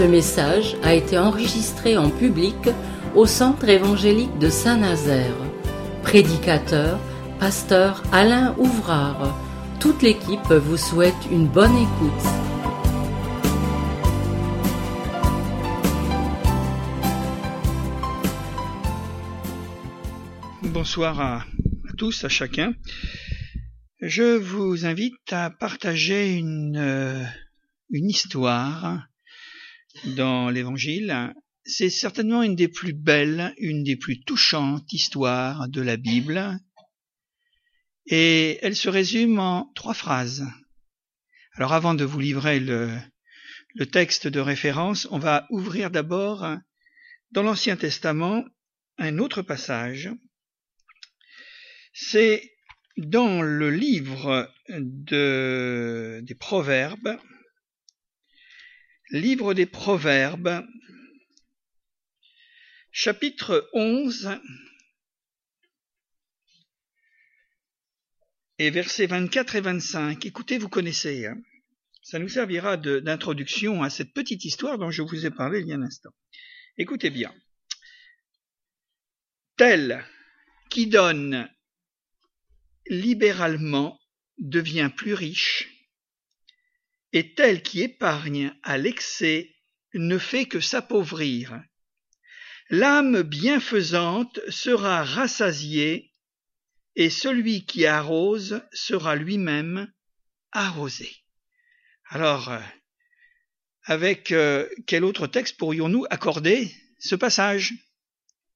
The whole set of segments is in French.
Ce message a été enregistré en public au Centre évangélique de Saint-Nazaire. Prédicateur, pasteur Alain Ouvrard. Toute l'équipe vous souhaite une bonne écoute. Bonsoir à, tous, à chacun. Je vous invite à partager une, euh, une histoire dans l'Évangile. C'est certainement une des plus belles, une des plus touchantes histoires de la Bible. Et elle se résume en trois phrases. Alors avant de vous livrer le, texte de référence, on va ouvrir d'abord dans l'Ancien Testament un autre passage. C'est dans le livre de, des Proverbes, livre des Proverbes, chapitre 11 et versets 24 et 25. Écoutez, vous connaissez. Hein. Ça nous servira d'introduction à cette petite histoire dont je vous ai parlé il y a un instant. Écoutez bien. Tel qui donne libéralement devient plus riche, et tel qui épargne à l'excès ne fait que s'appauvrir. L'âme bienfaisante sera rassasiée, et celui qui arrose sera lui-même arrosé. Alors, euh, avec euh, quel autre texte pourrions-nous accorder ce passage?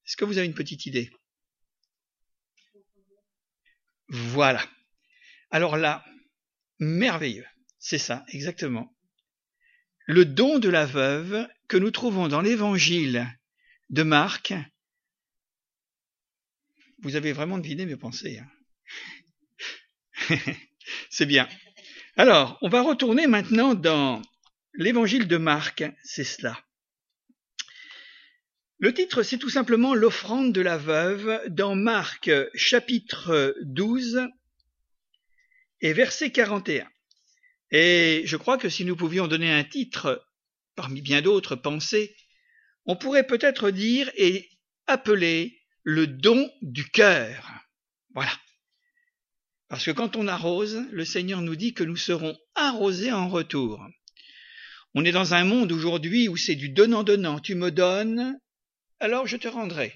Est-ce que vous avez une petite idée? Voilà. Alors là, merveilleux. C'est ça, exactement. Le don de la veuve que nous trouvons dans l'évangile de Marc. Vous avez vraiment deviné mes pensées. Hein. c'est bien. Alors, on va retourner maintenant dans l'évangile de Marc, c'est cela. Le titre, c'est tout simplement l'offrande de la veuve dans Marc chapitre 12 et verset 41. Et je crois que si nous pouvions donner un titre, parmi bien d'autres pensées, on pourrait peut-être dire et appeler le don du cœur. Voilà. Parce que quand on arrose, le Seigneur nous dit que nous serons arrosés en retour. On est dans un monde aujourd'hui où c'est du donnant-donnant. Tu me donnes, alors je te rendrai.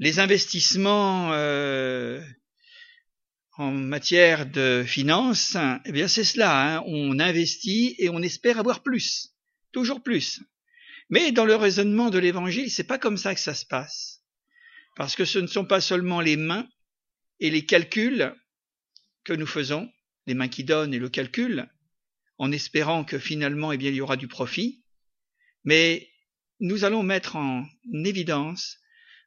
Les investissements euh, en matière de finances, eh bien c'est cela. Hein. On investit et on espère avoir plus, toujours plus. Mais dans le raisonnement de l'Évangile, c'est pas comme ça que ça se passe, parce que ce ne sont pas seulement les mains et les calculs que nous faisons, les mains qui donnent et le calcul, en espérant que finalement, eh bien, il y aura du profit, mais nous allons mettre en évidence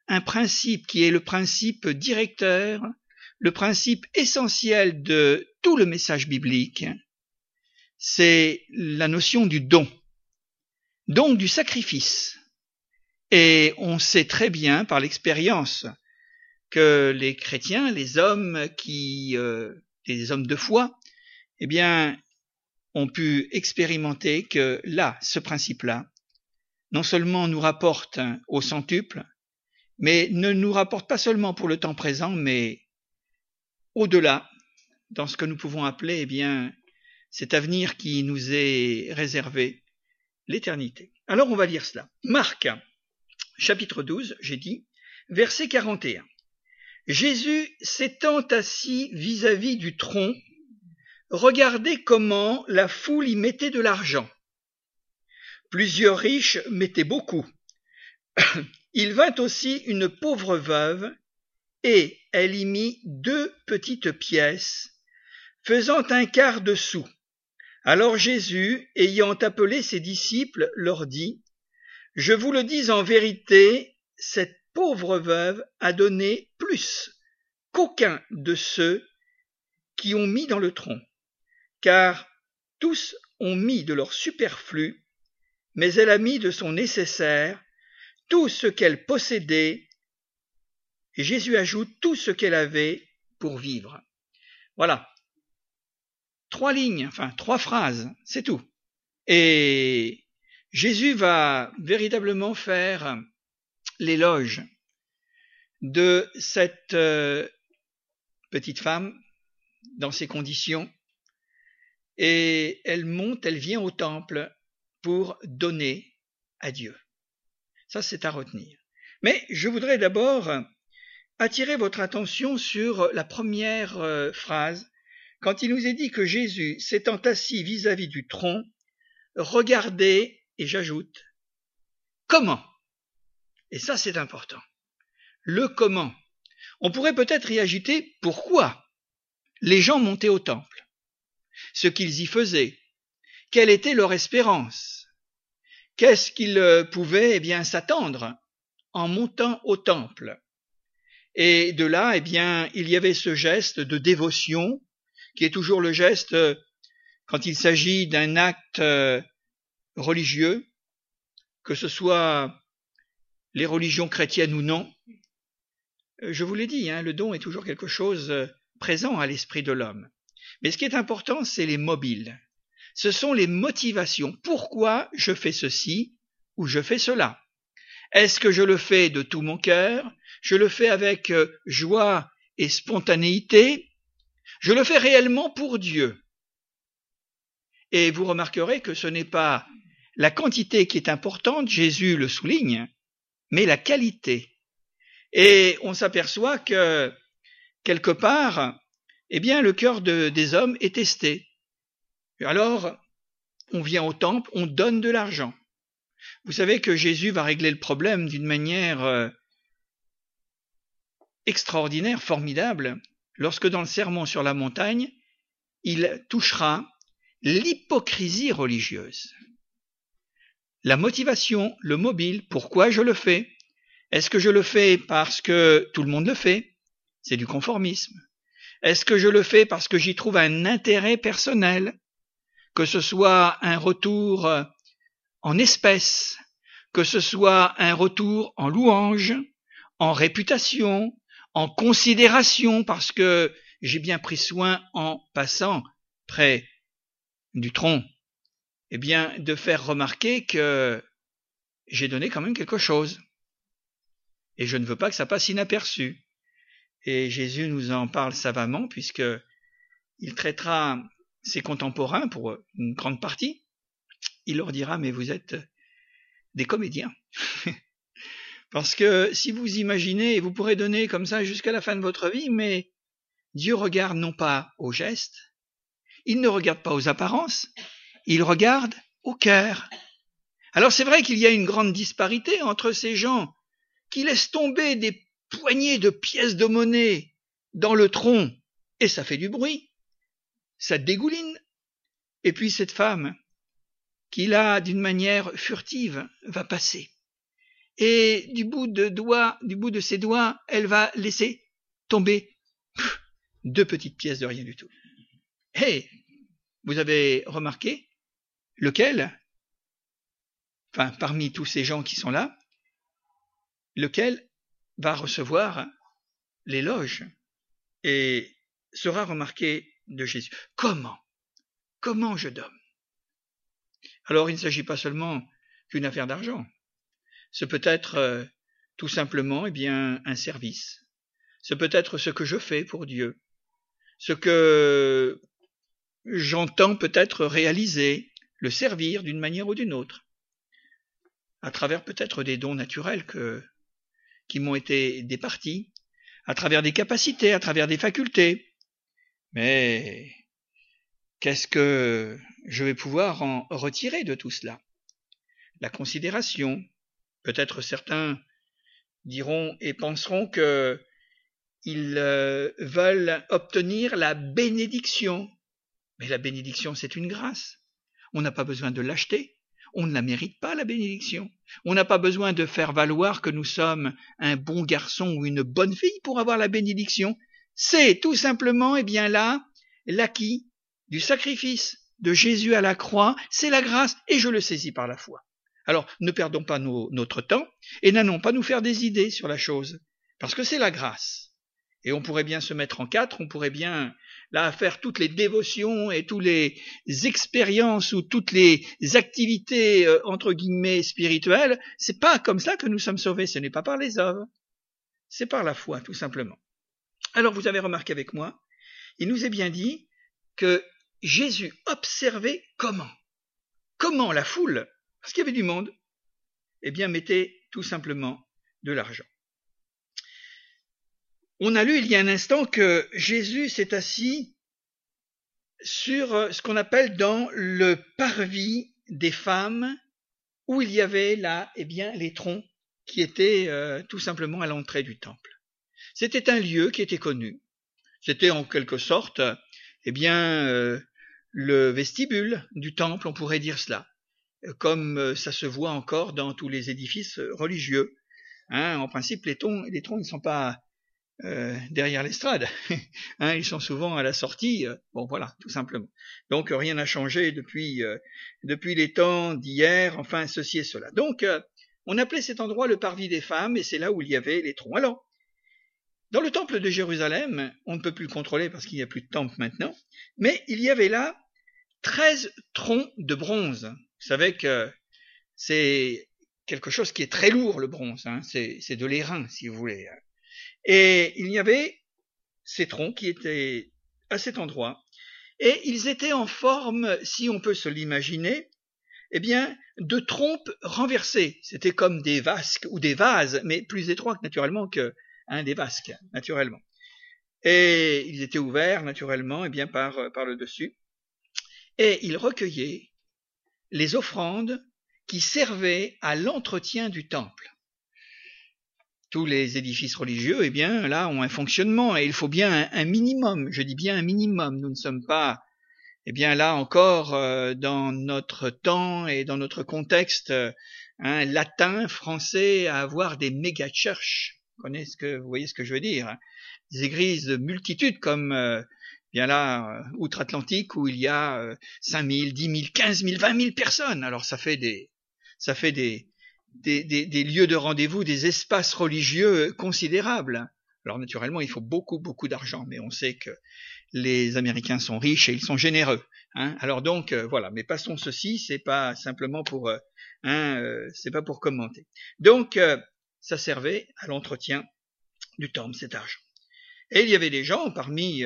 un principe qui est le principe directeur, le principe essentiel de tout le message biblique, c'est la notion du don, donc du sacrifice. Et on sait très bien par l'expérience que les chrétiens, les hommes qui, euh, les hommes de foi, eh bien, ont pu expérimenter que là, ce principe-là, non seulement nous rapporte au centuple, mais ne nous rapporte pas seulement pour le temps présent, mais au-delà, dans ce que nous pouvons appeler, eh bien, cet avenir qui nous est réservé, l'éternité. Alors on va lire cela. Marc, chapitre 12, j'ai dit, verset 41. Jésus s'étant assis vis-à-vis du tronc, regardez comment la foule y mettait de l'argent. Plusieurs riches mettaient beaucoup. Il vint aussi une pauvre veuve, et elle y mit deux petites pièces, faisant un quart de sou. Alors Jésus, ayant appelé ses disciples, leur dit, Je vous le dis en vérité, cette pauvre veuve a donné plus qu'aucun de ceux qui ont mis dans le tronc, car tous ont mis de leur superflu, mais elle a mis de son nécessaire tout ce qu'elle possédait, Jésus ajoute tout ce qu'elle avait pour vivre. Voilà. Trois lignes, enfin trois phrases, c'est tout. Et Jésus va véritablement faire l'éloge de cette euh, petite femme dans ces conditions et elle monte, elle vient au temple pour donner à Dieu. Ça, c'est à retenir. Mais je voudrais d'abord attirer votre attention sur la première euh, phrase, quand il nous est dit que Jésus, s'étant assis vis-à-vis du tronc, regardait, et j'ajoute, comment? Et ça, c'est important. Le comment? On pourrait peut-être y agiter pourquoi? Les gens montaient au temple, ce qu'ils y faisaient, quelle était leur espérance, qu'est-ce qu'ils euh, pouvaient eh bien s'attendre en montant au temple? Et de là, eh bien, il y avait ce geste de dévotion, qui est toujours le geste euh, quand il s'agit d'un acte euh, religieux, que ce soit les religions chrétiennes ou non. Euh, je vous l'ai dit, hein, le don est toujours quelque chose présent à l'esprit de l'homme. Mais ce qui est important, c'est les mobiles. Ce sont les motivations. Pourquoi je fais ceci ou je fais cela? Est-ce que je le fais de tout mon cœur? Je le fais avec euh, joie et spontanéité Je le fais réellement pour Dieu Et vous remarquerez que ce n'est pas la quantité qui est importante, Jésus le souligne, mais la qualité. Et on s'aperçoit que, quelque part, eh bien, le cœur des hommes est testé. Alors, on vient au temple, on donne de l'argent. Vous savez que Jésus va régler le problème d'une manière euh, extraordinaire, formidable, lorsque dans le sermon sur la montagne, il touchera l'hypocrisie religieuse. La motivation, le mobile, pourquoi je le fais? Est-ce que je le fais parce que tout le monde le fait? C'est du conformisme. Est-ce que je le fais parce que j'y trouve un intérêt personnel? Que ce soit un retour en espèces, que ce soit un retour en louange, en réputation, en considération, parce que j'ai bien pris soin en passant près du tronc, eh bien, de faire remarquer que j'ai donné quand même quelque chose. Et je ne veux pas que ça passe inaperçu. Et Jésus nous en parle savamment, puisque il traitera ses contemporains pour une grande partie il leur dira mais vous êtes des comédiens. Parce que si vous imaginez, vous pourrez donner comme ça jusqu'à la fin de votre vie, mais Dieu regarde non pas aux gestes, il ne regarde pas aux apparences, il regarde au cœur. Alors c'est vrai qu'il y a une grande disparité entre ces gens qui laissent tomber des poignées de pièces de monnaie dans le tronc, et ça fait du bruit, ça dégouline. Et puis cette femme qui là, d'une manière furtive, va passer. Et du bout de doigt, du bout de ses doigts, elle va laisser tomber deux petites pièces de rien du tout. Hé, vous avez remarqué lequel, enfin parmi tous ces gens qui sont là, lequel va recevoir l'éloge et sera remarqué de Jésus? Comment? Comment je donne? Alors il ne s'agit pas seulement d'une affaire d'argent. Ce peut être euh, tout simplement eh bien un service. Ce peut être ce que je fais pour Dieu. Ce que j'entends peut-être réaliser, le servir d'une manière ou d'une autre. À travers peut-être des dons naturels que, qui m'ont été départis, à travers des capacités, à travers des facultés. Mais Qu'est-ce que je vais pouvoir en retirer de tout cela? La considération. Peut-être certains diront et penseront que ils euh, veulent obtenir la bénédiction. Mais la bénédiction, c'est une grâce. On n'a pas besoin de l'acheter. On ne la mérite pas, la bénédiction. On n'a pas besoin de faire valoir que nous sommes un bon garçon ou une bonne fille pour avoir la bénédiction. C'est tout simplement, eh bien là, l'acquis du sacrifice de Jésus à la croix, c'est la grâce, et je le saisis par la foi. Alors, ne perdons pas notre temps, et n'allons pas nous faire des idées sur la chose, parce que c'est la grâce. Et on pourrait bien se mettre en quatre, on pourrait bien là faire toutes les dévotions et toutes les expériences ou toutes les activités euh, entre guillemets spirituelles. C'est pas comme ça que nous sommes sauvés. Ce n'est pas par les œuvres, c'est par la foi, tout simplement. Alors vous avez remarqué avec moi, il nous est bien dit que Jésus observait comment, comment la foule, parce qu'il y avait du monde, eh bien mettait tout simplement de l'argent. On a lu il y a un instant que Jésus s'est assis sur euh, ce qu'on appelle dans le parvis des femmes, où il y avait là, eh bien, les troncs qui étaient euh, tout simplement à l'entrée du temple. C'était un lieu qui était connu. C'était en quelque sorte, eh bien, euh, le vestibule du temple, on pourrait dire cela, comme ça se voit encore dans tous les édifices religieux. Hein, en principe, les, troncs, les troncs ne sont pas euh, derrière l'estrade. hein, ils sont souvent à la sortie. Euh, bon, voilà, tout simplement. Donc rien n'a changé depuis euh, depuis les temps d'hier. Enfin, ceci et cela. Donc, on appelait cet endroit le parvis des femmes, et c'est là où il y avait les troncs. Alors, dans le temple de Jérusalem, on ne peut plus le contrôler parce qu'il n'y a plus de temple maintenant, mais il y avait là 13 troncs de bronze. Vous savez que c'est quelque chose qui est très lourd, le bronze. Hein. C'est de l'airain, si vous voulez. Et il y avait ces troncs qui étaient à cet endroit, et ils étaient en forme, si on peut se l'imaginer, eh bien, de trompes renversées. C'était comme des vasques ou des vases, mais plus étroits naturellement que hein, des vasques, naturellement. Et ils étaient ouverts naturellement, eh bien, par, par le dessus. Et ils recueillaient les offrandes qui servaient à l'entretien du temple tous les édifices religieux, eh bien, là, ont un fonctionnement et il faut bien un, minimum. Je dis bien un minimum. Nous ne sommes pas, eh bien, là encore, euh, dans notre temps et dans notre contexte hein, latin, français, à avoir des méga churches. Vous, ce que, vous voyez ce que je veux dire hein. Des églises de multitudes comme euh, bien là, euh, outre-Atlantique, où il y a 5 000, 10 000, 15 000, 20 000 personnes. Alors ça fait des, ça fait des, des, lieux de rendez-vous, des espaces religieux considérables. Alors naturellement, il faut beaucoup, beaucoup d'argent, mais on sait que les Américains sont riches et ils sont généreux. Hein. Alors donc, euh, voilà. Mais passons ceci, c'est pas simplement pour, euh, hein, euh, c'est pas pour commenter. Donc, ça servait à l'entretien du temple, cet argent. Et il y avait des gens parmi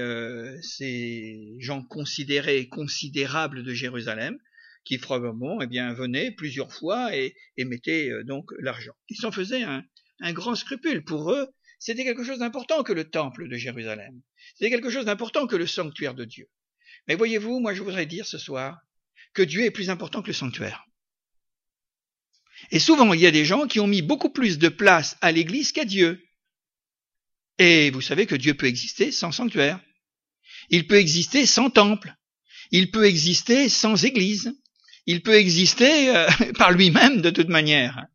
ces gens considérés considérables de Jérusalem qui probablement eh bien, venaient plusieurs fois et, et mettaient euh, donc l'argent. Ils s'en faisaient un, un grand scrupule. Pour eux, c'était quelque chose d'important que le temple de Jérusalem. C'était quelque chose d'important que le sanctuaire de Dieu. Mais voyez-vous, moi je voudrais dire ce soir que Dieu est plus important que le sanctuaire. Et souvent, il y a des gens qui ont mis beaucoup plus de place à l'Église qu'à Dieu. Et vous savez que Dieu peut exister sans sanctuaire. Il peut exister sans temple. Il peut exister sans Église il peut exister euh, par lui-même de toute manière.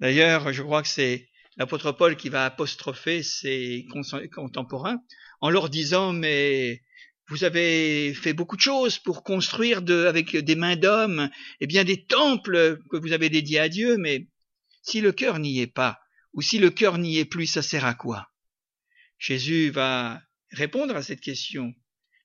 D'ailleurs, je crois que c'est l'apôtre Paul qui va apostropher ses contemporains en leur disant mais vous avez fait beaucoup de choses pour construire avec des mains d'hommes eh bien des temples que vous avez dédiés à Dieu, mais si le cœur n'y est pas, ou si le cœur n'y est plus, ça sert à quoi? Jésus va répondre à cette question.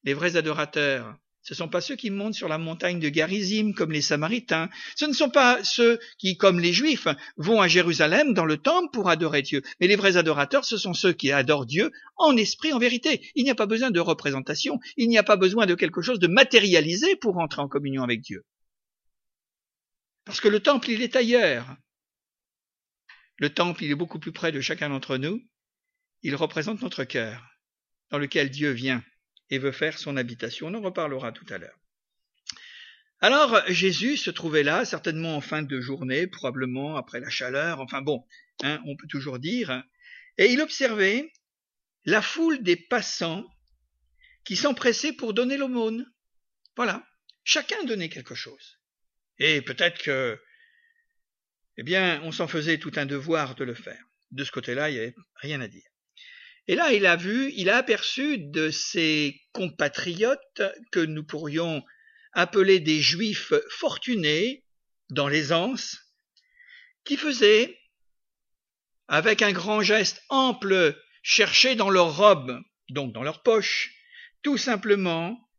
Les vrais adorateurs ce ne sont pas ceux qui montent sur la montagne de Garizim comme les Samaritains. Ce ne sont pas ceux qui, comme les Juifs, vont à Jérusalem dans le temple pour adorer Dieu. Mais les vrais adorateurs, ce sont ceux qui adorent Dieu en esprit, en vérité. Il n'y a pas besoin de représentation. Il n'y a pas besoin de quelque chose de matérialisé pour entrer en communion avec Dieu. Parce que le temple, il est ailleurs. Le temple, il est beaucoup plus près de chacun d'entre nous. Il représente notre cœur, dans lequel Dieu vient et veut faire son habitation. On en reparlera tout à l'heure. Alors Jésus se trouvait là, certainement en fin de journée, probablement après la chaleur, enfin bon, hein, on peut toujours dire, et il observait la foule des passants qui s'empressaient pour donner l'aumône. Voilà, chacun donnait quelque chose. Et peut-être que, eh bien, on s'en faisait tout un devoir de le faire. De ce côté-là, il n'y avait rien à dire. Et là, il a vu, il a aperçu de ses compatriotes que nous pourrions appeler des juifs fortunés dans l'aisance, qui faisaient, avec un grand geste ample cherchaient dans leurs robes, donc dans leurs poches, tout simplement,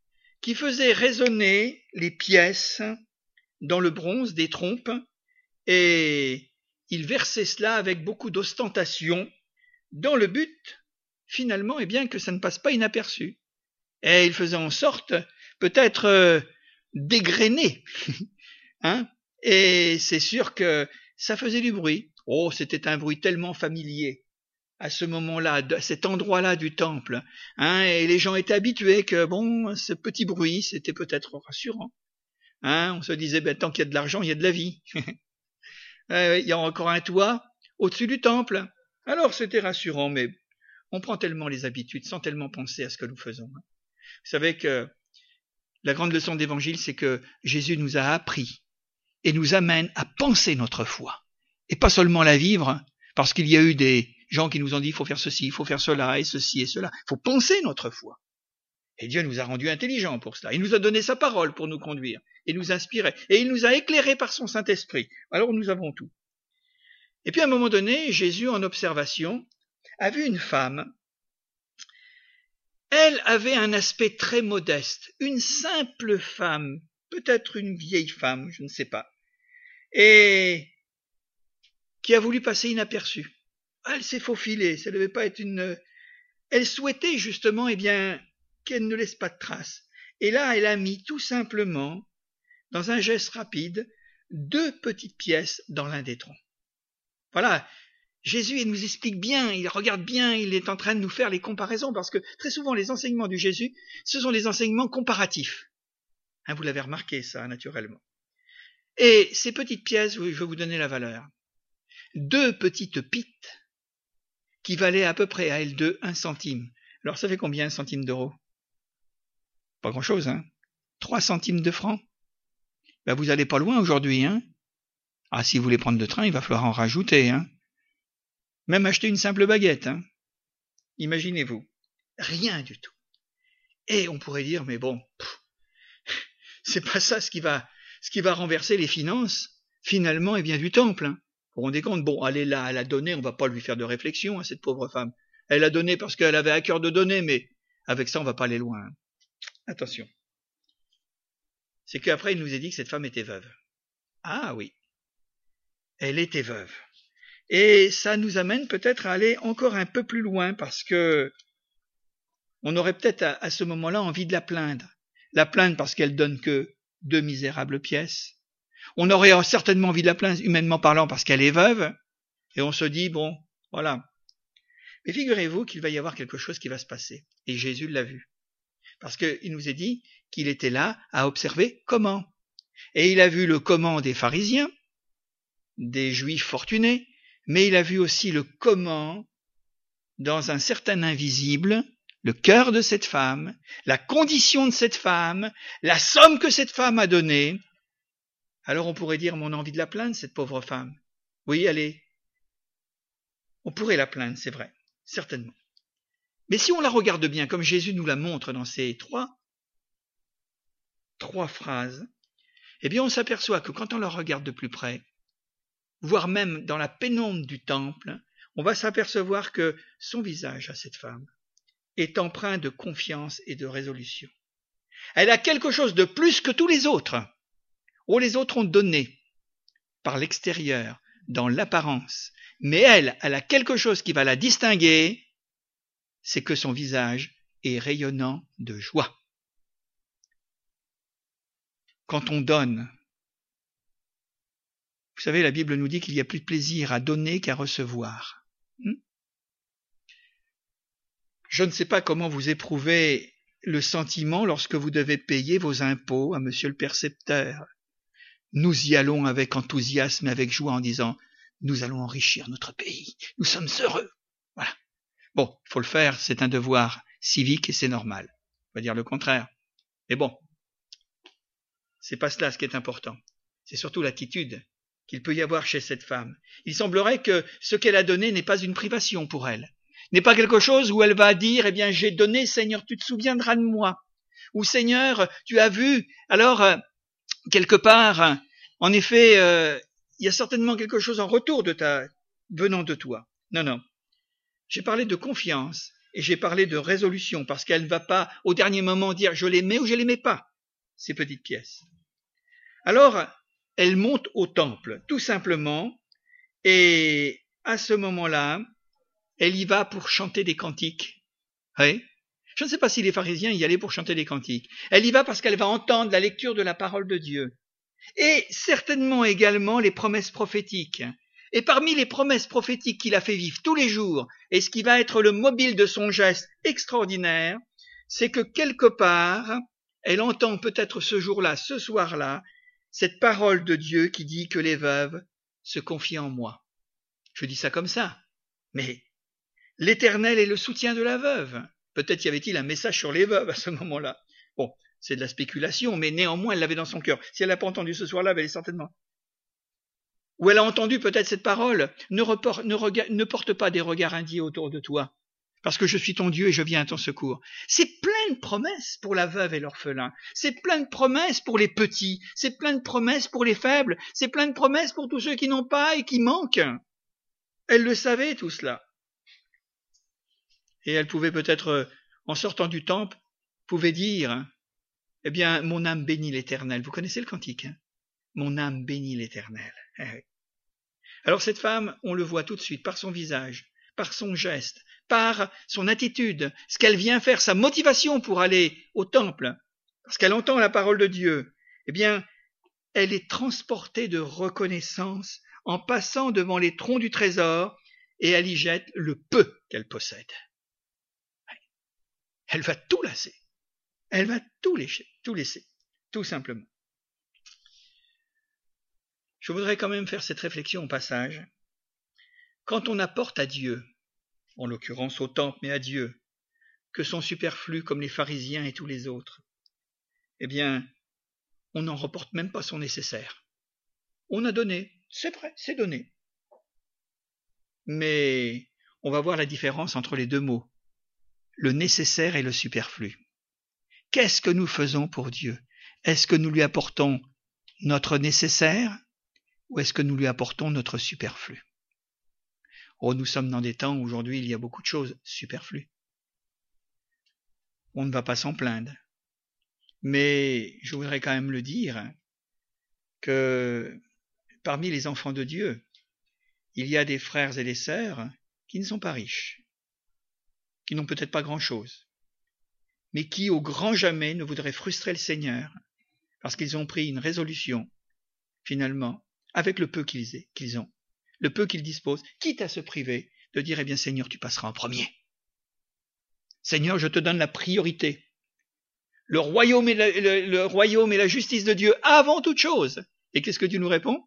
qui faisaient résonner les pièces dans le bronze des trompes, et ils versaient cela avec beaucoup d'ostentation, dans le but, finalement, eh bien, que ça ne passe pas inaperçu. Et ils faisaient en sorte, peut-être, euh, dégrainer, hein, et c'est sûr que ça faisait du bruit. Oh, c'était un bruit tellement familier à ce moment-là, à cet endroit-là du temple. Hein, et les gens étaient habitués que, bon, ce petit bruit, c'était peut-être rassurant. Hein, on se disait, ben, tant qu'il y a de l'argent, il y a de la vie. il y a encore un toit au-dessus du temple. Alors c'était rassurant, mais on prend tellement les habitudes sans tellement penser à ce que nous faisons. Vous savez que la grande leçon d'évangile, c'est que Jésus nous a appris et nous amène à penser notre foi. Et pas seulement la vivre, parce qu'il y a eu des gens qui nous ont dit il faut faire ceci, il faut faire cela, et ceci et cela. Il faut penser notre foi. Et Dieu nous a rendus intelligents pour cela. Il nous a donné sa parole pour nous conduire et nous inspirer. Et il nous a éclairés par son Saint-Esprit. Alors nous avons tout. Et puis à un moment donné, Jésus, en observation, a vu une femme. Elle avait un aspect très modeste, une simple femme, peut-être une vieille femme, je ne sais pas, et qui a voulu passer inaperçue. Ah, elle s'est faufilée, ça ne devait pas être une... Elle souhaitait justement, eh bien, qu'elle ne laisse pas de traces. Et là, elle a mis tout simplement, dans un geste rapide, deux petites pièces dans l'un des troncs. Voilà, Jésus, il nous explique bien, il regarde bien, il est en train de nous faire les comparaisons, parce que très souvent, les enseignements du Jésus, ce sont des enseignements comparatifs. Hein, vous l'avez remarqué, ça, naturellement. Et ces petites pièces, je vais vous donner la valeur. Deux petites pites qui valaient à peu près à elles deux un centime. Alors, ça fait combien un centime d'euros? Pas grand-chose, hein? Trois centimes de francs? Ben, Vous allez pas loin aujourd'hui, hein Ah, si vous voulez prendre de train, il va falloir en rajouter, hein Même acheter une simple baguette, hein Imaginez-vous. Rien du tout. Et on pourrait dire, mais bon, c'est pas ça ce qui va, ce qui va renverser les finances, finalement, et bien du temple. Hein. Vous vous rendez compte? Bon, est là, elle a donné, on va pas lui faire de réflexion à cette pauvre femme. Elle a donné parce qu'elle avait à cœur de donner, mais avec ça, on va pas aller loin. Hein. Attention. C'est qu'après, il nous a dit que cette femme était veuve. Ah oui. Elle était veuve. Et ça nous amène peut-être à aller encore un peu plus loin parce que on aurait peut-être à, à, ce moment-là envie de la plaindre la plaindre parce qu'elle donne que deux misérables pièces. On aurait certainement envie de la plaindre, humainement parlant, parce qu'elle est veuve, et on se dit, bon, voilà. Mais figurez-vous qu'il va y avoir quelque chose qui va se passer. Et Jésus l'a vu. Parce qu'il nous est dit qu'il était là à observer comment. Et il a vu le comment des pharisiens, des juifs fortunés, mais il a vu aussi le comment dans un certain invisible le cœur de cette femme, la condition de cette femme, la somme que cette femme a donnée, alors on pourrait dire mon envie de la plaindre, cette pauvre femme. Oui, allez. On pourrait la plaindre, c'est vrai, certainement. Mais si on la regarde bien, comme Jésus nous la montre dans ces trois, trois phrases, eh bien on s'aperçoit que quand on la regarde de plus près, voire même dans la pénombre du temple, on va s'apercevoir que son visage à cette femme, est empreint de confiance et de résolution. Elle a quelque chose de plus que tous les autres. Oh, les autres ont donné par l'extérieur, dans l'apparence. Mais elle, elle a quelque chose qui va la distinguer, c'est que son visage est rayonnant de joie. Quand on donne, vous savez, la Bible nous dit qu'il y a plus de plaisir à donner qu'à recevoir. Hmm? Je ne sais pas comment vous éprouvez le sentiment lorsque vous devez payer vos impôts à monsieur le percepteur. Nous y allons avec enthousiasme et avec joie en disant nous allons enrichir notre pays. Nous sommes heureux. Voilà. Bon, il faut le faire, c'est un devoir civique et c'est normal. On va dire le contraire. Mais bon, c'est pas cela ce qui est important. C'est surtout l'attitude qu'il peut y avoir chez cette femme. Il semblerait que ce qu'elle a donné n'est pas une privation pour elle n'est pas quelque chose où elle va dire, eh bien, j'ai donné, Seigneur, tu te souviendras de moi. Ou Seigneur, tu as vu. Alors, euh, quelque part, en effet, euh, il y a certainement quelque chose en retour de ta, venant de toi. Non, non. j'ai parlé de confiance et j'ai parlé de résolution parce qu'elle ne va pas au dernier moment dire je l'aimais ou je l'aimais pas, ces petites pièces. Alors, elle monte au temple, tout simplement, et à ce moment-là, elle y va pour chanter des cantiques. Oui. Je ne sais pas si les pharisiens y allaient pour chanter des cantiques. Elle y va parce qu'elle va entendre la lecture de la parole de Dieu. Et certainement également les promesses prophétiques. Et parmi les promesses prophétiques qu'il a fait vivre tous les jours, et ce qui va être le mobile de son geste extraordinaire, c'est que quelque part, elle entend peut-être ce jour-là, ce soir-là, cette parole de Dieu qui dit que les veuves se confient en moi. Je dis ça comme ça, mais l'Éternel est le soutien de la veuve. Peut-être y avait-il un message sur les veuves à ce moment-là. Bon, c'est de la spéculation, mais néanmoins elle l'avait dans son cœur. Si elle n'a pas entendu ce soir-là, elle est certainement ou elle a entendu peut-être cette parole, ne, ne, porte pas des regards indiés autour de toi, parce que je suis ton Dieu et je viens à ton secours. C'est plein de promesses pour la veuve et l'orphelin, c'est plein de promesses pour les petits, c'est plein de promesses pour les faibles, c'est plein de promesses pour tous ceux qui n'ont pas et qui manquent. Elle le savait tout cela. Et elle pouvait peut-être, en sortant du temple, pouvait dire, eh bien, mon âme bénit l'Éternel. Vous connaissez le cantique, hein? Mon âme bénit l'Éternel. Eh alors cette femme, on le voit tout de suite par son visage, par son geste, par son attitude, ce qu'elle vient faire, sa motivation pour aller au temple, parce qu'elle entend la parole de Dieu, eh bien, elle est transportée de reconnaissance en passant devant les troncs du trésor et elle y jette le peu qu'elle possède. Elle va tout lasser. Elle va tout lécher, tout laisser, tout simplement. Je voudrais quand même faire cette réflexion au passage. Quand on apporte à Dieu, en l'occurrence au temple, mais à Dieu, que son superflu comme les pharisiens et tous les autres, eh bien, on n'en reporte même pas son nécessaire. On a donné, c'est vrai, c'est donné. Mais on va voir la différence entre les deux mots, le nécessaire et le superflu. Qu'est-ce que nous faisons pour Dieu? Est-ce que nous lui apportons notre nécessaire ou est-ce que nous lui apportons notre superflu? Oh, nous sommes dans des temps où aujourd'hui il y a beaucoup de choses superflues. On ne va pas s'en plaindre. Mais je voudrais quand même le dire que parmi les enfants de Dieu, il y a des frères et des sœurs qui ne sont pas riches, qui n'ont peut-être pas grand-chose, mais qui au grand jamais ne voudraient frustrer le Seigneur parce qu'ils ont pris une résolution, finalement, avec le peu qu'ils ont, le peu qu'ils disposent, quitte à se priver, de dire, eh bien Seigneur, tu passeras en premier. Seigneur, je te donne la priorité. Le royaume et la, le, royaume et la justice de Dieu avant toute chose. Et qu'est-ce que Dieu nous répond?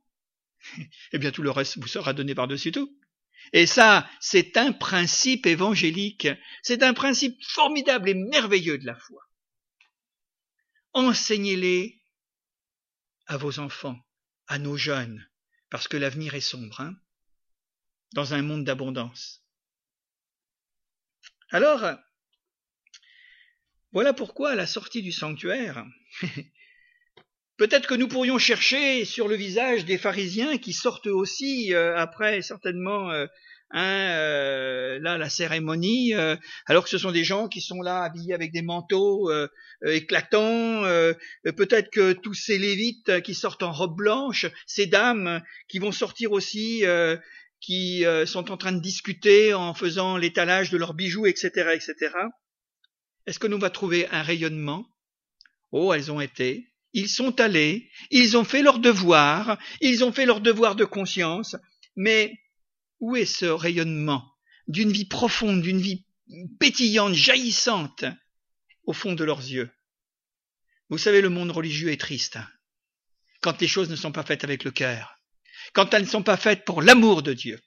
Eh bien, tout le reste vous sera donné par-dessus tout. Et ça, c'est un principe évangélique. C'est un principe formidable et merveilleux de la foi. Enseignez-les à vos enfants à nos jeunes, parce que l'avenir est sombre, hein, dans un monde d'abondance. Alors, voilà pourquoi à la sortie du sanctuaire, peut-être que nous pourrions chercher sur le visage des pharisiens qui sortent aussi euh, après certainement euh, Hein, euh, là la cérémonie, alors que ce sont des gens qui sont là habillés avec des manteaux éclatants, peut-être que tous ces lévites qui sortent en robe blanche, ces dames qui vont sortir aussi, qui sont en train de discuter en faisant l'étalage de leurs bijoux, etc., etc. Est-ce que nous va trouver un rayonnement? Oh, elles ont été, ils sont allés, ils ont fait leur devoir, ils ont fait leur devoir de conscience, mais où est ce rayonnement d'une vie profonde, d'une vie pétillante, jaillissante au fond de leurs yeux? Vous savez, le monde religieux est triste quand les choses ne sont pas faites avec le cœur, quand elles ne sont pas faites pour l'amour de Dieu.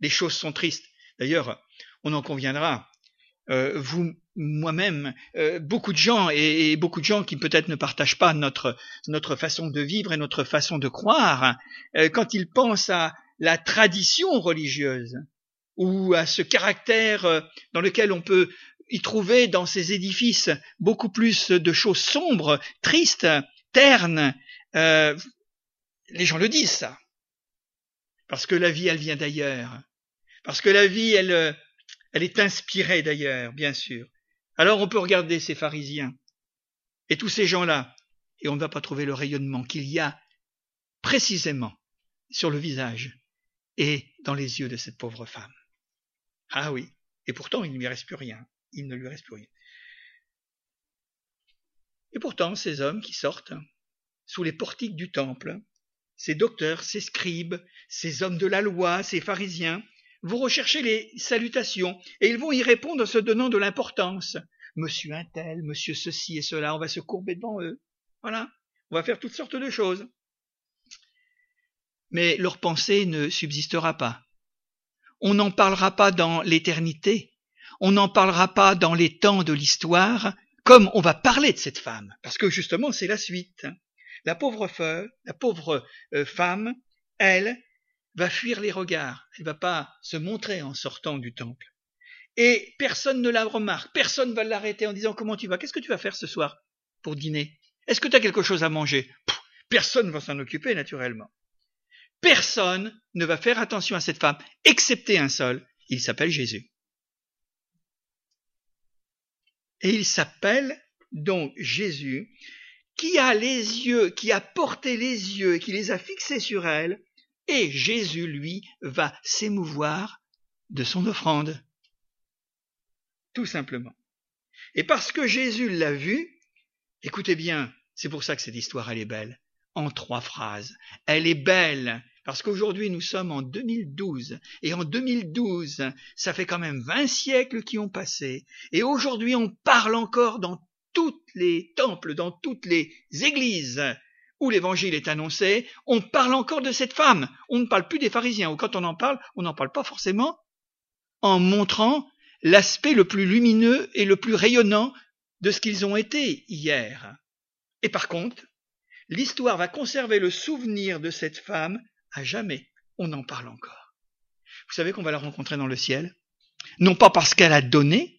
Les choses sont tristes. D'ailleurs, on en conviendra. Euh, vous, moi-même, euh, beaucoup de gens et, beaucoup de gens qui peut-être ne partagent pas notre notre façon de vivre et notre façon de croire, euh, quand ils pensent à la tradition religieuse ou à ce caractère euh, dans lequel on peut y trouver dans ces édifices beaucoup plus de choses sombres, tristes, ternes. Euh, les gens le disent ça. Parce que la vie, elle vient d'ailleurs. Parce que la vie, elle, Elle est inspirée d'ailleurs, bien sûr. Alors on peut regarder ces pharisiens et tous ces gens-là, et on ne va pas trouver le rayonnement qu'il y a précisément sur le visage et dans les yeux de cette pauvre femme. Ah oui, et pourtant il ne lui reste plus rien, il ne lui reste plus rien. Et pourtant ces hommes qui sortent sous les portiques du temple, ces docteurs, ces scribes, ces hommes de la loi, ces pharisiens, vous recherchez les salutations, et ils vont y répondre en se donnant de l'importance. Monsieur un tel, monsieur ceci et cela, on va se courber devant eux. Voilà, on va faire toutes sortes de choses. Mais leur pensée ne subsistera pas. On n'en parlera pas dans l'éternité, on n'en parlera pas dans les temps de l'histoire, comme on va parler de cette femme, parce que justement c'est la suite. La pauvre euh, femme, elle, va fuir les regards, elle va pas se montrer en sortant du temple. Et personne ne la remarque, personne va l'arrêter en disant comment tu vas, qu'est-ce que tu vas faire ce soir pour dîner? Est-ce que tu as quelque chose à manger? Personne va s'en occuper naturellement. Personne ne va faire attention à cette femme, excepté un seul, il s'appelle Jésus. Et il s'appelle donc Jésus, qui a les yeux, qui a porté les yeux qui les a fixés sur elle, et Jésus, lui, va s'émouvoir de son offrande. Tout simplement. Et parce que Jésus l'a vu, écoutez bien, c'est pour ça que cette histoire, elle est belle, en trois phrases. Elle est belle, parce qu'aujourd'hui nous sommes en 2012, et en 2012, ça fait quand même 20 siècles qui ont passé, et aujourd'hui on parle encore dans tous les temples, dans toutes les églises où l'évangile est annoncé, on parle encore de cette femme. On ne parle plus des pharisiens, ou quand on en parle, on n'en parle pas forcément en montrant l'aspect le plus lumineux et le plus rayonnant de ce qu'ils ont été hier. Et par contre, l'histoire va conserver le souvenir de cette femme à jamais. On en parle encore. Vous savez qu'on va la rencontrer dans le ciel, non pas parce qu'elle a donné,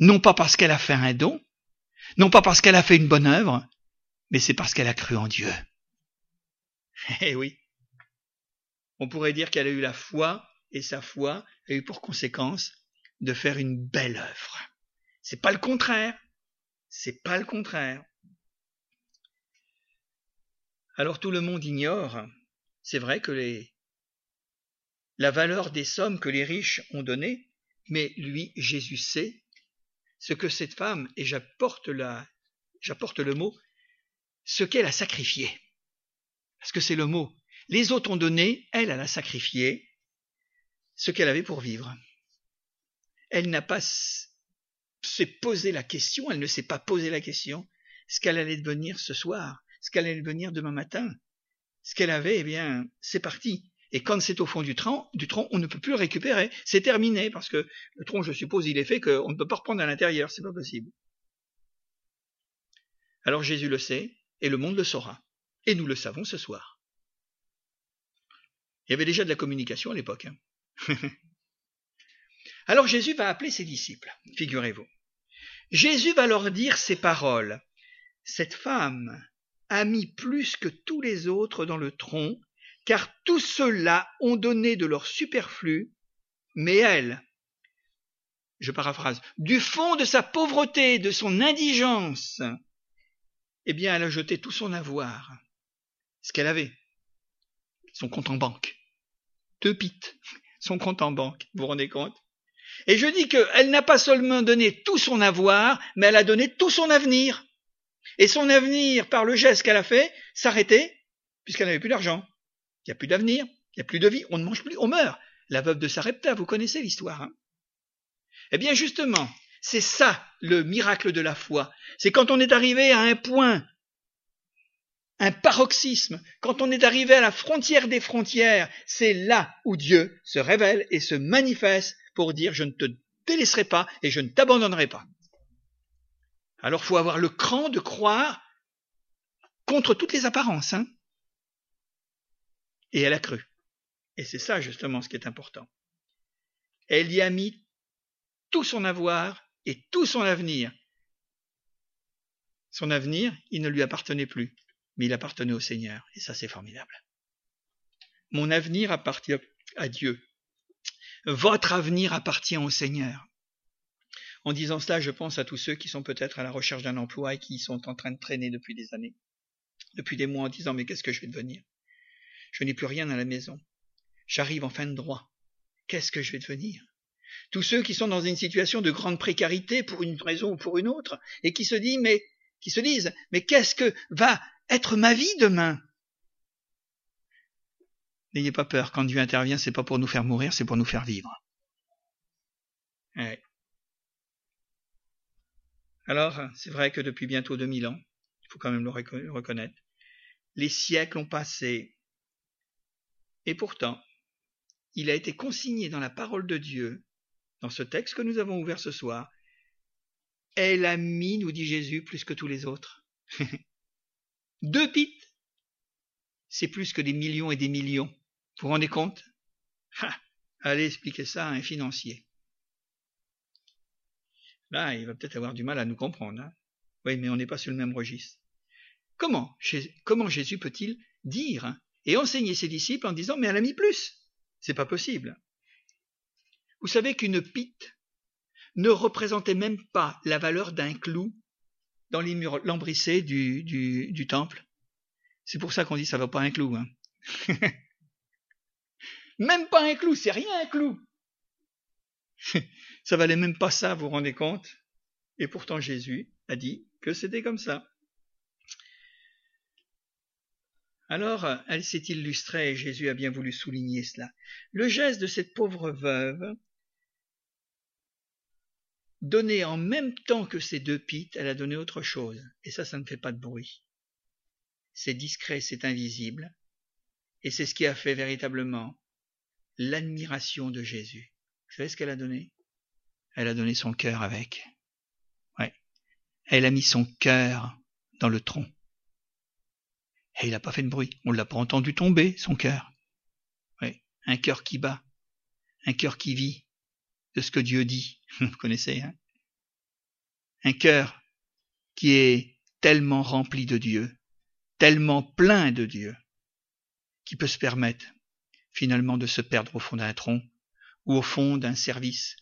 non pas parce qu'elle a fait un don, non pas parce qu'elle a fait une bonne œuvre, mais c'est parce qu'elle a cru en Dieu. Eh oui. On pourrait dire qu'elle a eu la foi, et sa foi a eu pour conséquence de faire une belle œuvre. C'est pas le contraire. C'est pas le contraire. Alors tout le monde ignore, c'est vrai que les, la valeur des sommes que les riches ont données, mais lui, Jésus sait ce que cette femme, et j'apporte la, j'apporte le mot, ce qu'elle a sacrifié. Parce que c'est le mot. Les autres ont donné, elle, a sacrifié ce qu'elle avait pour vivre. Elle n'a pas s'est posé la question, elle ne s'est pas posé la question, ce qu'elle allait devenir ce soir, ce qu'elle allait devenir demain matin. Ce qu'elle avait, eh bien, c'est parti. Et quand c'est au fond du tronc, du tronc, on ne peut plus le récupérer. C'est terminé, parce que le tronc, je suppose, il est fait qu'on ne peut pas reprendre à l'intérieur, c'est pas possible. Alors Jésus le sait, et le monde le saura. Et nous le savons ce soir. Il y avait déjà de la communication à l'époque. Hein. Alors Jésus va appeler ses disciples, figurez-vous. Jésus va leur dire ces paroles. Cette femme a mis plus que tous les autres dans le tronc, car tous ceux-là ont donné de leur superflu, mais elle, je paraphrase, du fond de sa pauvreté, de son indigence, eh bien, elle a jeté tout son avoir, ce qu'elle avait, son compte en banque. Deux pites, son compte en banque, vous vous rendez compte? Et je dis qu'elle n'a pas seulement donné tout son avoir, mais elle a donné tout son avenir. Et son avenir, par le geste qu'elle a fait, s'arrêtait, puisqu'elle n'avait plus d'argent. Il n'y a plus d'avenir, il n'y a plus de vie, on ne mange plus, on meurt. La veuve de Sarepta, vous connaissez l'histoire. Hein eh bien justement, c'est ça le miracle de la foi. C'est quand on est arrivé à un point, un paroxysme, quand on est arrivé à la frontière des frontières, c'est là où Dieu se révèle et se manifeste pour dire je ne te délaisserai pas et je ne t'abandonnerai pas. Alors faut avoir le cran de croire contre toutes les apparences. Hein et elle a cru. Et c'est ça justement ce qui est important. Elle y a mis tout son avoir et tout son avenir. Son avenir, il ne lui appartenait plus, mais il appartenait au Seigneur, et ça c'est formidable. Mon avenir appartient à Dieu. Votre avenir appartient au Seigneur. En disant cela, je pense à tous ceux qui sont peut-être à la recherche d'un emploi et qui sont en train de traîner depuis des années, depuis des mois en disant mais qu'est-ce que je vais devenir? Je n'ai plus rien à la maison. J'arrive en fin de droit. Qu'est-ce que je vais devenir? Tous ceux qui sont dans une situation de grande précarité pour une raison ou pour une autre et qui se disent mais qui se disent mais qu'est-ce que va être ma vie demain? N'ayez pas peur, quand Dieu intervient, c'est pas pour nous faire mourir, c'est pour nous faire vivre. Alors, c'est vrai que depuis bientôt 2000 ans, il faut quand même le reconnaître, les siècles ont passé. Et pourtant, il a été consigné dans la parole de Dieu, dans ce texte que nous avons ouvert ce soir, elle a mis, nous dit Jésus, plus que tous les autres. Deux pites, c'est plus que des millions et des millions. Vous vous rendez compte? Allez expliquer ça à un financier. Là, il va peut-être avoir du mal à nous comprendre. Hein. oui, mais on n'est pas sur le même registre. Comment, comment Jésus peut-il dire et enseigner ses disciples en disant mais elle a mis plus C'est pas possible. Vous savez qu'une pite ne représentait même pas la valeur d'un clou dans les murs lambrissés du, temple. C'est pour ça qu'on dit ça va pas un clou. Hein. même pas un clou, c'est rien un clou. ça valait même pas ça, vous vous rendez compte Et pourtant Jésus a dit que c'était comme ça. Alors, elle s'est illustrée et Jésus a bien voulu souligner cela. Le geste de cette pauvre veuve, donné en même temps que ces deux pites, elle a donné autre chose. Et ça, ça ne fait pas de bruit. C'est discret, c'est invisible. Et c'est ce qui a fait véritablement l'admiration de Jésus. Vous savez ce qu'elle a donné? Elle a donné son cœur avec. Ouais. Elle a mis son cœur dans le tronc. Et il n'a pas fait de bruit. On ne l'a pas entendu tomber, son cœur. Ouais. Un cœur qui bat. Un cœur qui vit de ce que Dieu dit. Vous connaissez, hein? Un cœur qui est tellement rempli de Dieu, tellement plein de Dieu, qui peut se permettre finalement de se perdre au fond d'un tronc ou au fond d'un service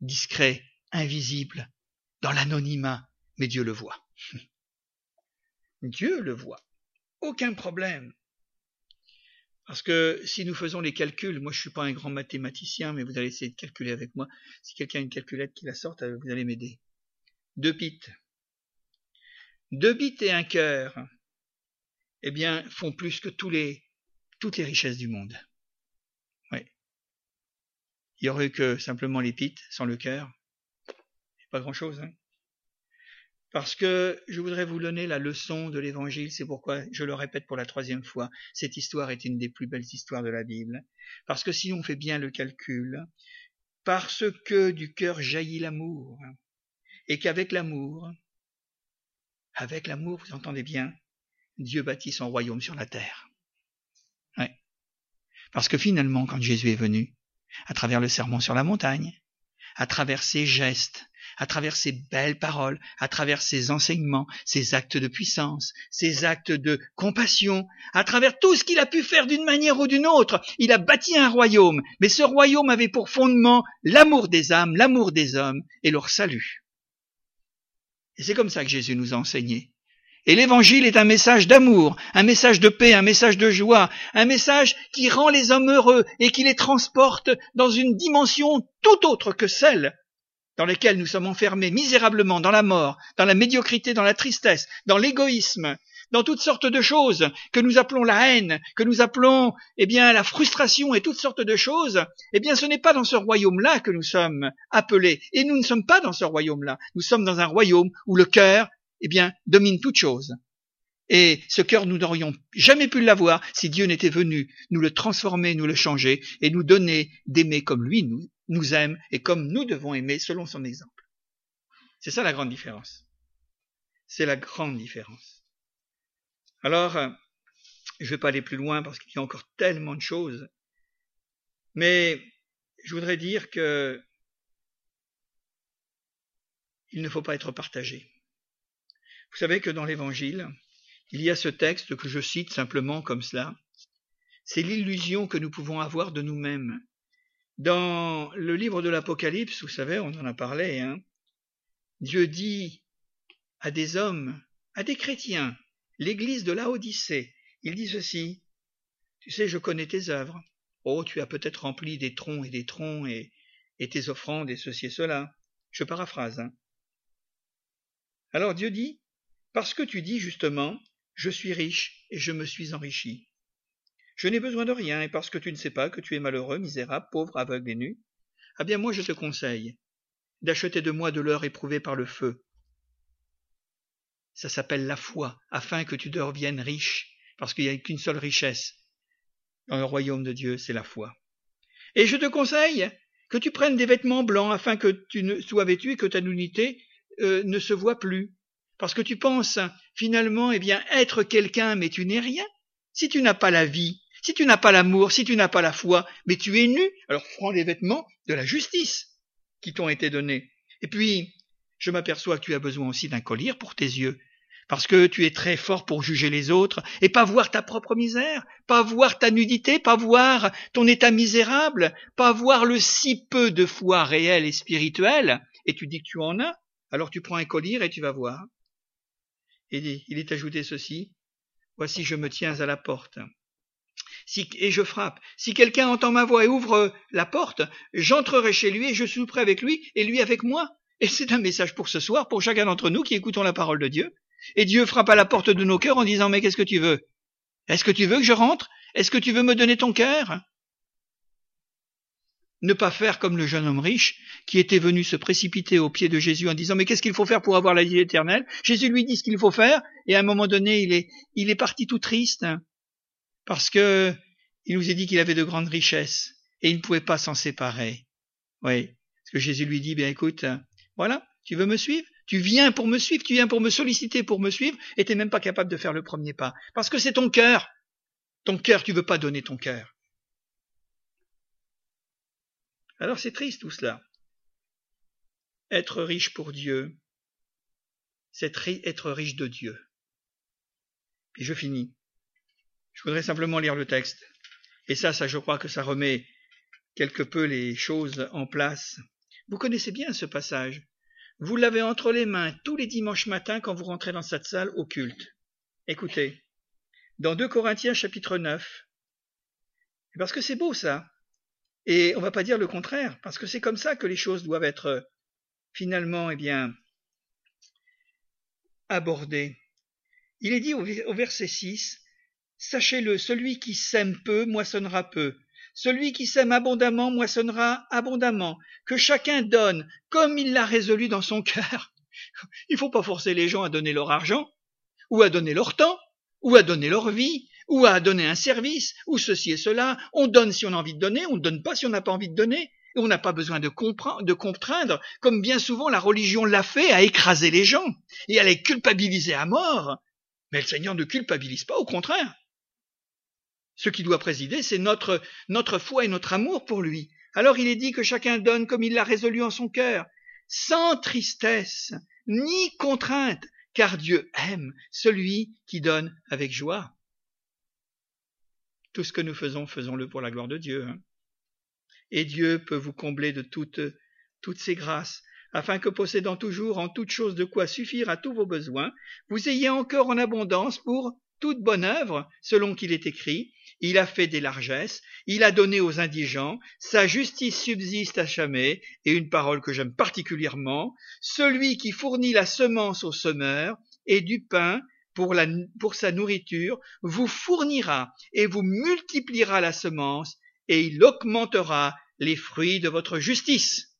discret, invisible, dans l'anonymat, mais Dieu le voit. Dieu le voit. Aucun problème. Parce que si nous faisons les calculs, moi je suis pas un grand mathématicien, mais vous allez essayer de calculer avec moi. Si quelqu'un a une calculette qui la sorte, euh, vous allez m'aider. Deux bits. Deux bits et un cœur, eh bien, font plus que tous les, toutes les richesses du monde. Oui. Il y aurait que simplement les pits sans le cœur. Pas grand chose, hein. Parce que je voudrais vous donner la leçon de l'évangile, c'est pourquoi je le répète pour la troisième fois, cette histoire est une des plus belles histoires de la Bible. Parce que si on fait bien le calcul, parce que du cœur jaillit l'amour, et qu'avec l'amour, avec l'amour, vous entendez bien, Dieu bâtit son royaume sur la terre. Ouais. Parce que finalement, quand Jésus est venu, à travers le sermon sur la montagne, à travers ses gestes, à travers ses belles paroles, à travers ses enseignements, ses actes de puissance, ses actes de compassion, à travers tout ce qu'il a pu faire d'une manière ou d'une autre. Il a bâti un royaume, mais ce royaume avait pour fondement l'amour des âmes, l'amour des hommes et leur salut. Et c'est comme ça que Jésus nous a enseigné. Et l'évangile est un message d'amour, un message de paix, un message de joie, un message qui rend les hommes heureux et qui les transporte dans une dimension tout autre que celle dans lesquels nous sommes enfermés misérablement dans la mort, dans la médiocrité, dans la tristesse, dans l'égoïsme, dans toutes sortes de choses que nous appelons la haine, que nous appelons, eh bien, la frustration et toutes sortes de choses, eh bien, ce n'est pas dans ce royaume-là que nous sommes appelés. Et nous ne sommes pas dans ce royaume-là. Nous sommes dans un royaume où le cœur, eh bien, domine toute chose. Et ce cœur, nous n'aurions jamais pu l'avoir si Dieu n'était venu nous le transformer, nous le changer et nous donner d'aimer comme lui nous, nous aime et comme nous devons aimer selon son exemple. C'est ça la grande différence. C'est la grande différence. Alors, je ne vais pas aller plus loin parce qu'il y a encore tellement de choses, mais je voudrais dire que il ne faut pas être partagé. Vous savez que dans l'Évangile, il y a ce texte que je cite simplement comme cela. C'est l'illusion que nous pouvons avoir de nous-mêmes Dans le livre de l'Apocalypse, vous savez, on en a parlé, hein, Dieu dit à des hommes, à des chrétiens, l'église de Laodicée, il dit ceci, tu sais, je connais tes œuvres. Oh, tu as peut-être rempli des troncs et des troncs et, et tes offrandes et ceci et cela. Je paraphrase. Hein. Alors Dieu dit, parce que tu dis justement, je suis riche et je me suis enrichi. Je n'ai besoin de rien, et parce que tu ne sais pas que tu es malheureux, misérable, pauvre, aveugle et nu, ah bien moi je te conseille d'acheter de moi de l'or éprouvé par le feu. Ça s'appelle la foi, afin que tu deviennes riche, parce qu'il n'y a qu'une seule richesse dans le royaume de Dieu, c'est la foi. Et je te conseille que tu prennes des vêtements blancs afin que tu ne sois vêtu et que ta nudité euh, ne se voit plus. Parce que tu penses finalement, eh bien, être quelqu'un, mais tu n'es rien. Si tu n'as pas la vie, si tu n'as pas l'amour, si tu n'as pas la foi, mais tu es nu, alors prends les vêtements de la justice qui t'ont été donnés. Et puis, je m'aperçois que tu as besoin aussi d'un collier pour tes yeux, parce que tu es très fort pour juger les autres et pas voir ta propre misère, pas voir ta nudité, pas voir ton état misérable, pas voir le si peu de foi réelle et spirituelle, et tu dis que tu en as, alors tu prends un collier et tu vas voir. Et il est ajouté ceci, voici je me tiens à la porte et je frappe. Si quelqu'un entend ma voix et ouvre la porte, j'entrerai chez lui et je souperai avec lui et lui avec moi. Et c'est un message pour ce soir, pour chacun d'entre nous qui écoutons la parole de Dieu. Et Dieu frappe à la porte de nos cœurs en disant, mais qu'est-ce que tu veux? Est-ce que tu veux que je rentre? Est-ce que tu veux me donner ton cœur? Ne pas faire comme le jeune homme riche qui était venu se précipiter aux pieds de Jésus en disant mais qu'est-ce qu'il faut faire pour avoir la vie éternelle? Jésus lui dit ce qu'il faut faire et à un moment donné il est, il est parti tout triste parce que il nous a dit qu'il avait de grandes richesses et il ne pouvait pas s'en séparer. Oui, parce que Jésus lui dit, bien écoute, voilà, tu veux me suivre? Tu viens pour me suivre, tu viens pour me solliciter, pour me suivre, et tu n'es même pas capable de faire le premier pas. Parce que c'est ton cœur. Ton cœur, tu veux pas donner ton cœur. Alors c'est triste tout cela. Être riche pour Dieu, c'est être riche de Dieu. Et je finis. Je voudrais simplement lire le texte. Et ça, ça, je crois que ça remet quelque peu les choses en place. Vous connaissez bien ce passage. Vous l'avez entre les mains tous les dimanches matins quand vous rentrez dans cette salle au culte. Écoutez, dans 2 Corinthiens chapitre 9, parce que c'est beau ça, et on va pas dire le contraire, parce que c'est comme ça que les choses doivent être finalement, eh bien, abordées. Il est dit au verset 6, Sachez-le, celui qui sème peu moissonnera peu. Celui qui sème abondamment moissonnera abondamment. Que chacun donne comme il l'a résolu dans son cœur. Il ne faut pas forcer les gens à donner leur argent, ou à donner leur temps, ou à donner leur vie, ou à donner un service, ou ceci et cela. On donne si on a envie de donner, on ne donne pas si on n'a pas envie de donner. Et on n'a pas besoin de, de contraindre, comme bien souvent la religion l'a fait, à écraser les gens et à les culpabiliser à mort. Mais le Seigneur ne culpabilise pas, au contraire. Ce qui doit présider, c'est notre, foi et notre amour pour lui. Alors il est dit que chacun donne comme il l'a résolu en son cœur, sans tristesse, ni contrainte, car Dieu aime celui qui donne avec joie. Tout ce que nous faisons, faisons-le pour la gloire de Dieu. Hein. Et Dieu peut vous combler de toutes, toutes ses grâces, afin que possédant toujours en toutes choses de quoi suffire à tous vos besoins, vous ayez encore en abondance pour toute bonne œuvre, selon qu'il est écrit, il a fait des largesses, il a donné aux indigents, sa justice subsiste à jamais, et une parole que j'aime particulièrement, celui qui fournit la semence au semeur et du pain pour, sa nourriture, vous fournira et vous multipliera la semence, et il augmentera les fruits de votre justice.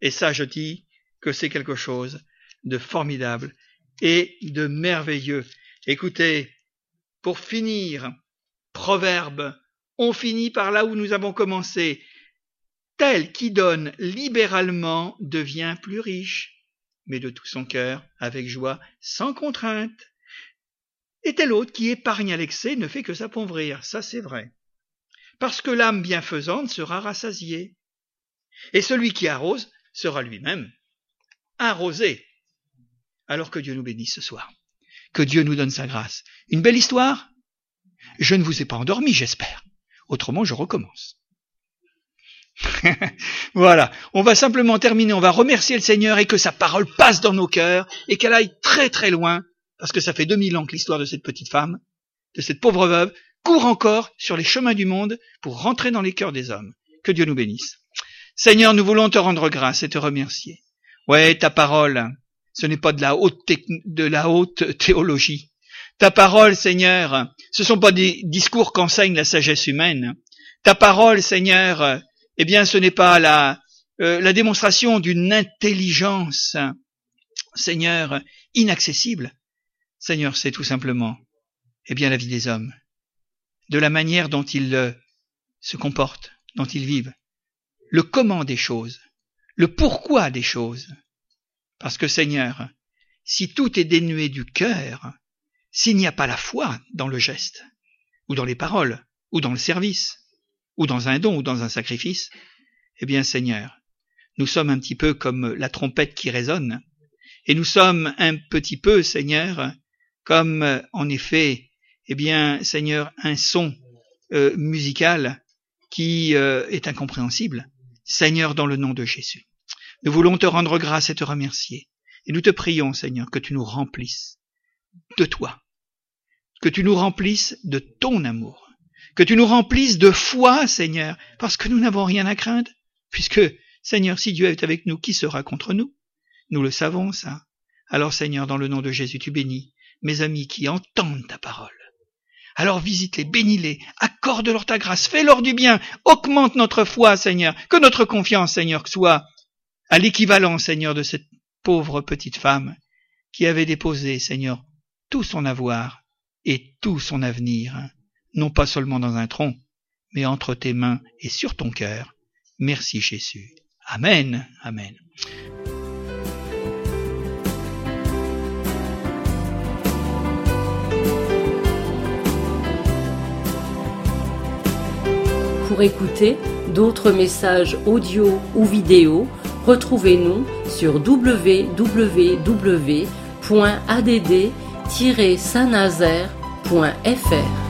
Et ça, je dis que c'est quelque chose de formidable et de merveilleux. Écoutez, pour finir, Proverbe, on finit par là où nous avons commencé. Tel qui donne libéralement devient plus riche, mais de tout son cœur, avec joie, sans contrainte. Et tel autre qui épargne à l'excès ne fait que s'appauvrir, ça c'est vrai. Parce que l'âme bienfaisante sera rassasiée. Et celui qui arrose sera lui-même arrosé. Alors que Dieu nous bénisse ce soir. Que Dieu nous donne sa grâce. Une belle histoire? Je ne vous ai pas endormi, j'espère. Autrement, je recommence. voilà, on va simplement terminer, on va remercier le Seigneur et que sa parole passe dans nos cœurs et qu'elle aille très très loin, parce que ça fait 2000 ans que l'histoire de cette petite femme, de cette pauvre veuve, court encore sur les chemins du monde pour rentrer dans les cœurs des hommes. Que Dieu nous bénisse. Seigneur, nous voulons te rendre grâce et te remercier. Ouais, ta parole, ce n'est pas de la haute, théologie. Ta parole, Seigneur, ce sont pas des discours qu'enseigne la sagesse humaine. Ta parole, Seigneur, eh bien, ce n'est pas la, euh, la démonstration d'une intelligence, Seigneur, inaccessible. Seigneur, c'est tout simplement, eh bien, la vie des hommes, de la manière dont ils euh, se comportent, dont ils vivent, le comment des choses, le pourquoi des choses. Parce que, Seigneur, si tout est dénué du cœur, s'il n'y a pas la foi dans le geste, ou dans les paroles, ou dans le service, ou dans un don, ou dans un sacrifice, eh bien Seigneur, nous sommes un petit peu comme la trompette qui résonne, et nous sommes un petit peu, Seigneur, comme en effet, eh bien Seigneur, un son euh, musical qui euh, est incompréhensible. Seigneur, dans le nom de Jésus, nous voulons te rendre grâce et te remercier, et nous te prions, Seigneur, que tu nous remplisses de toi, que tu nous remplisses de ton amour, que tu nous remplisses de foi, Seigneur, parce que nous n'avons rien à craindre, puisque, Seigneur, si Dieu est avec nous, qui sera contre nous? Nous le savons, ça. Alors, Seigneur, dans le nom de Jésus, tu bénis mes amis qui entendent ta parole. Alors visite-les, bénis-les, accorde-leur ta grâce, fais-leur du bien, augmente notre foi, Seigneur, que notre confiance, Seigneur, soit à l'équivalent, Seigneur, de cette pauvre petite femme qui avait déposé, Seigneur, tout son avoir et tout son avenir non pas seulement dans un tronc, mais entre tes mains et sur ton cœur. Merci Jésus. Amen. Amen. Pour écouter d'autres messages audio ou vidéo, retrouvez-nous sur www.add-saint-nazaire.fr.